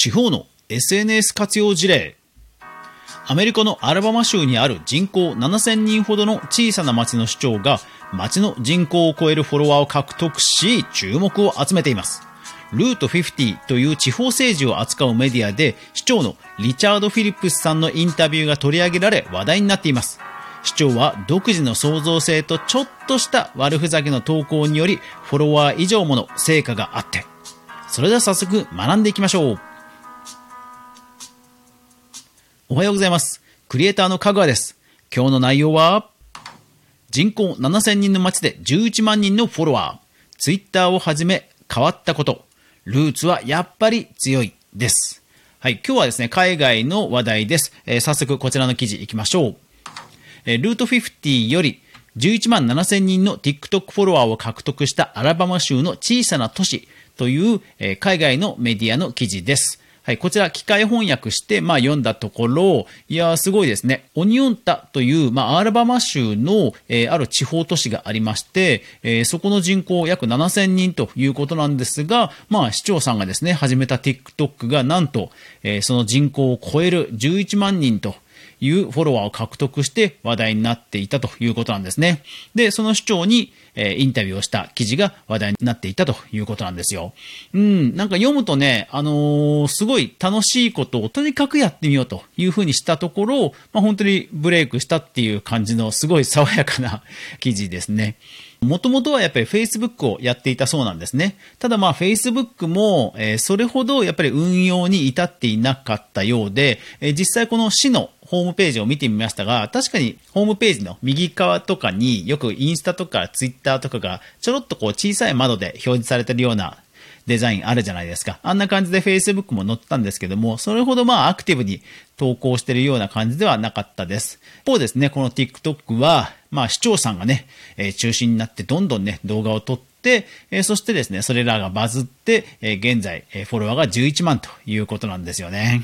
地方の SNS 活用事例。アメリカのアラバマ州にある人口7000人ほどの小さな町の市長が町の人口を超えるフォロワーを獲得し注目を集めています。ルート50という地方政治を扱うメディアで市長のリチャード・フィリップスさんのインタビューが取り上げられ話題になっています。市長は独自の創造性とちょっとした悪ふざけの投稿によりフォロワー以上もの成果があって、それでは早速学んでいきましょう。おはようございます。クリエイターのかぐわです。今日の内容は、人口7000人の町で11万人のフォロワー、ツイッターをはじめ変わったこと、ルーツはやっぱり強いです。はい、今日はですね、海外の話題です。えー早速こちらの記事行きましょう。えールート50より11万7000人の TikTok フォロワーを獲得したアラバマ州の小さな都市という、え海外のメディアの記事です。はい、こちら機械翻訳して、まあ読んだところ、いやーすごいですね。オニオンタという、まあアラバマ州の、えーある地方都市がありまして、えーそこの人口約7000人ということなんですが、まあ市長さんがですね、始めた TikTok がなんと、えーその人口を超える11万人と、いうフォロワーを獲得して話題になっていたということなんですね。で、その市長に、えインタビューをした記事が話題になっていたということなんですよ。うん、なんか読むとね、あのーすごい楽しいことをとにかくやってみようというふうにしたところ、まあ、本当にブレイクしたっていう感じのすごい爽やかな記事ですね。もともとはやっぱり Facebook をやっていたそうなんですね。ただまあ Facebook も、えそれほどやっぱり運用に至っていなかったようで、え実際この市のホームページを見てみましたが、確かにホームページの右側とかによくインスタとかツイッターとかがちょろっとこう小さい窓で表示されてるようなデザインあるじゃないですか。あんな感じで Facebook も載ったんですけども、それほどまあアクティブに投稿してるような感じではなかったです。一方ですね、この TikTok は、まあ視聴さんがね、え中心になってどんどんね、動画を撮って、えそしてですね、それらがバズって、え現在、えフォロワーが11万ということなんですよね。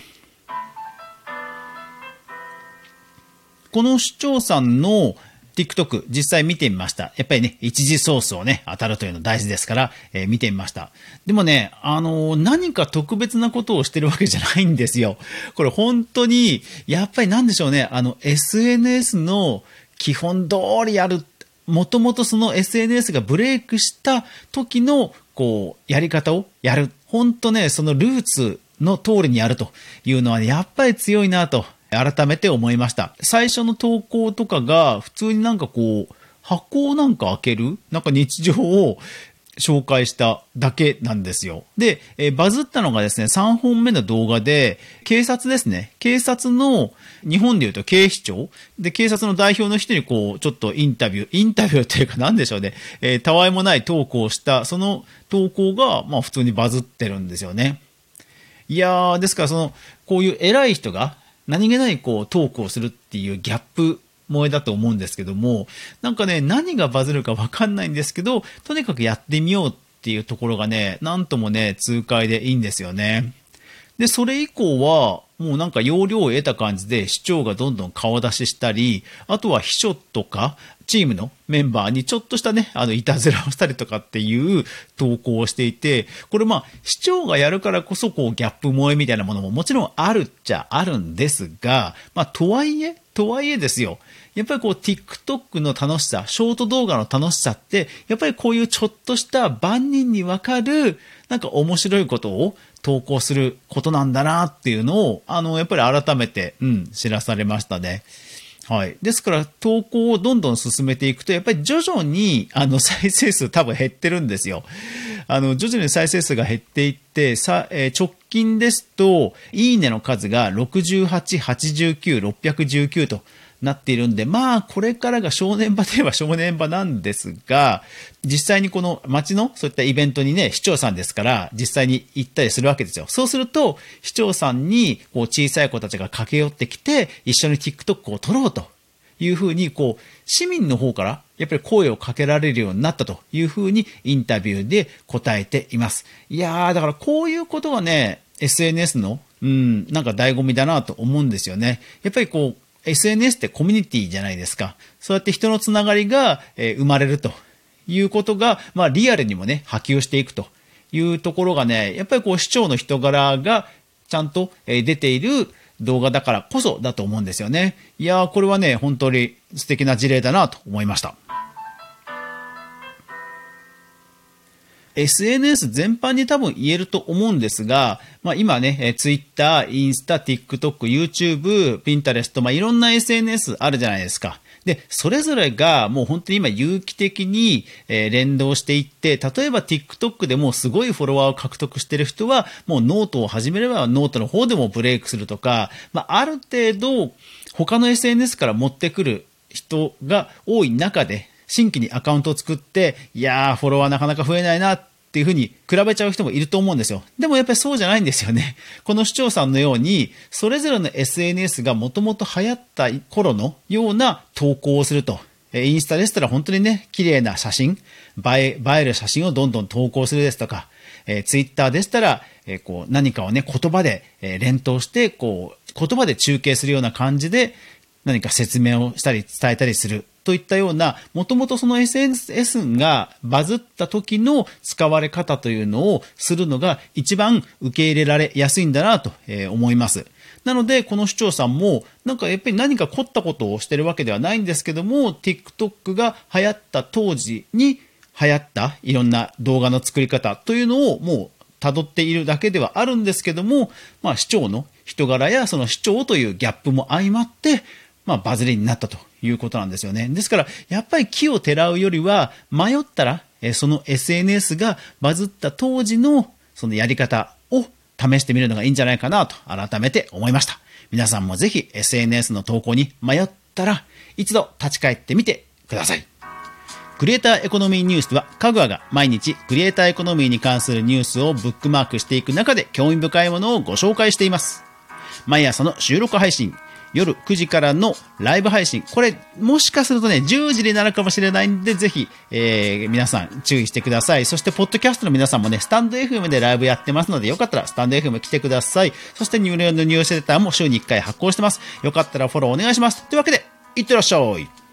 この視聴さんの TikTok 実際見てみました。やっぱりね、一時ソースをね、当たるというの大事ですから、えー見てみました。でもね、あのー何か特別なことをしてるわけじゃないんですよ。これ本当に、やっぱりなんでしょうね、あの、SNS の基本通りやる。もともとその SNS がブレイクした時の、こう、やり方をやる。本当ね、そのルーツの通りにやるというのは、ね、やっぱり強いなと。改めて思いました。最初の投稿とかが普通になんかこう、箱をなんか開けるなんか日常を紹介しただけなんですよ。で、えバズったのがですね、3本目の動画で、警察ですね。警察の、日本で言うと警視庁で、警察の代表の人にこう、ちょっとインタビュー、インタビューっていうか何でしょうね。えーたわいもない投稿をした、その投稿が、まあ普通にバズってるんですよね。いやー、ですからその、こういう偉い人が何気ないこうトークをするっていうギャップ萌えだと思うんですけども、なんかね、何がバズるかわかんないんですけど、とにかくやってみようっていうところがね、なんともね、痛快でいいんですよね。で、それ以降は、もうなんか容量を得た感じで市長がどんどん顔出ししたり、あとは秘書とかチームのメンバーにちょっとしたね、あの、いたずらをしたりとかっていう投稿をしていて、これまあ、市長がやるからこそこうギャップ萌えみたいなものももちろんあるっちゃあるんですが、まあ、とはいえ、とはいえですよ。やっぱりこう TikTok の楽しさ、ショート動画の楽しさって、やっぱりこういうちょっとした万人にわかる、なんか面白いことを投稿することなんだなっていうのを、あの、やっぱり改めて、うん、知らされましたね。はい。ですから、投稿をどんどん進めていくと、やっぱり徐々に、あの、再生数多分減ってるんですよ。あの、徐々に再生数が減っていって、さ、えー直近ですと、いいねの数が68、89、619となっているんで、まあ、これからが正念場といえば正念場なんですが、実際にこの街のそういったイベントにね、市長さんですから、実際に行ったりするわけですよ。そうすると、市長さんに、こう、小さい子たちが駆け寄ってきて、一緒に TikTok を撮ろうというふうに、こう、市民の方から、やっぱり声をかけられるようになったというふうに、インタビューで答えています。いやー、だからこういうことがね、SNS の、うん、なんか醍醐味だなと思うんですよね。やっぱりこう、SNS ってコミュニティじゃないですか。そうやって人のつながりが、生まれるということが、まあリアルにもね、波及していくというところがね、やっぱりこう市長の人柄がちゃんと出ている動画だからこそだと思うんですよね。いやー、これはね、本当に素敵な事例だなと思いました。SNS 全般に多分言えると思うんですが、まあ今ね、え Twitter、インスタ、TikTok、YouTube、Pinterest、まあいろんな SNS あるじゃないですか。で、それぞれがもう本当に今有機的に、え連動していって、例えば TikTok でもすごいフォロワーを獲得してる人は、もうノートを始めればノートの方でもブレイクするとか、まあある程度他の SNS から持ってくる人が多い中で、新規にアカウントを作って、いやー、フォロワーなかなか増えないなっていうふうに比べちゃう人もいると思うんですよ。でもやっぱりそうじゃないんですよね。この市長さんのように、それぞれの SNS がもともと流行った頃のような投稿をすると。インスタでしたら本当にね、綺麗な写真、映え、映える写真をどんどん投稿するですとか、えー、ツイッターでしたら、えー、こう、何かをね、言葉で、えー、連投して、こう、言葉で中継するような感じで、何か説明をしたり伝えたりするといったような、もともとその SNS がバズった時の使われ方というのをするのが一番受け入れられやすいんだなと思います。なので、この市長さんも、なんかやっぱり何か凝ったことをしてるわけではないんですけども、TikTok が流行った当時に流行ったいろんな動画の作り方というのをもう辿っているだけではあるんですけども、まあ市長の人柄やその市長というギャップも相まって、まあ、バズりになったということなんですよね。ですから、やっぱり木をてらうよりは、迷ったら、その SNS がバズった当時のそのやり方を試してみるのがいいんじゃないかなと改めて思いました。皆さんもぜひ SNS の投稿に迷ったら、一度立ち返ってみてください。クリエイターエコノミーニュースでは、かぐわが毎日クリエイターエコノミーに関するニュースをブックマークしていく中で興味深いものをご紹介しています。毎朝の収録配信、夜9時からのライブ配信。これ、もしかするとね、10時になるかもしれないんで、ぜひ、えー、皆さん注意してください。そして、ポッドキャストの皆さんもね、スタンド FM でライブやってますので、よかったらスタンド FM 来てください。そして、ニューレオのニュースレターも週に1回発行してます。よかったらフォローお願いします。というわけで、いってらっしゃい。